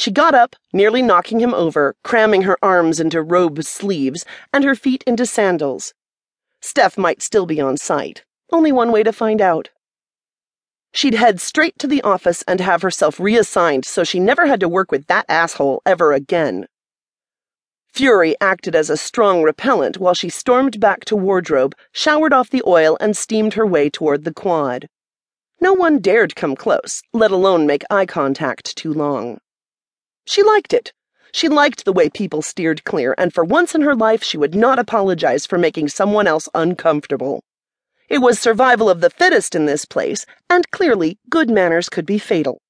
She got up, nearly knocking him over, cramming her arms into robe sleeves and her feet into sandals. Steph might still be on site. Only one way to find out. She'd head straight to the office and have herself reassigned so she never had to work with that asshole ever again. Fury acted as a strong repellent while she stormed back to wardrobe, showered off the oil, and steamed her way toward the quad. No one dared come close, let alone make eye contact too long. She liked it. She liked the way people steered clear, and for once in her life she would not apologize for making someone else uncomfortable. It was survival of the fittest in this place, and clearly good manners could be fatal.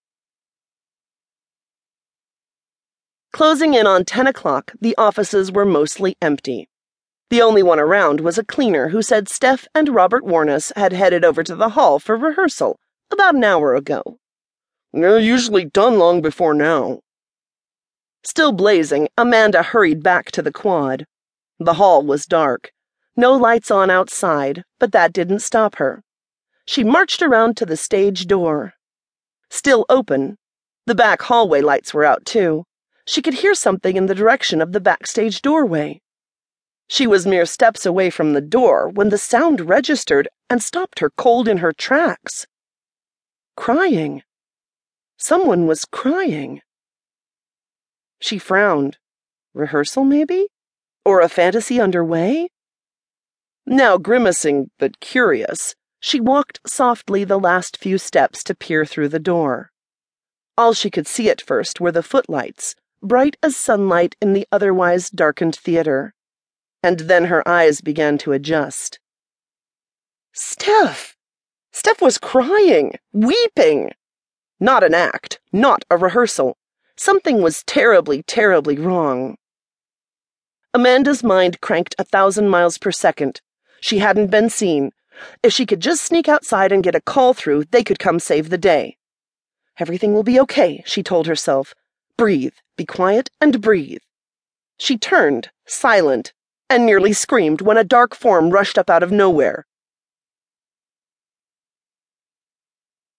Closing in on 10 o'clock, the offices were mostly empty. The only one around was a cleaner who said Steph and Robert Warnes had headed over to the hall for rehearsal about an hour ago. They're usually done long before now. Still blazing, Amanda hurried back to the quad. The hall was dark. No lights on outside, but that didn't stop her. She marched around to the stage door. Still open. The back hallway lights were out, too. She could hear something in the direction of the backstage doorway. She was mere steps away from the door when the sound registered and stopped her cold in her tracks. Crying. Someone was crying. She frowned. Rehearsal, maybe? Or a fantasy underway? Now grimacing, but curious, she walked softly the last few steps to peer through the door. All she could see at first were the footlights, bright as sunlight in the otherwise darkened theater. And then her eyes began to adjust. Steph! Steph was crying, weeping. Not an act, not a rehearsal. Something was terribly, terribly wrong. Amanda's mind cranked a thousand miles per second. She hadn't been seen. If she could just sneak outside and get a call through, they could come save the day. Everything will be okay, she told herself. Breathe, be quiet, and breathe. She turned, silent, and nearly screamed when a dark form rushed up out of nowhere.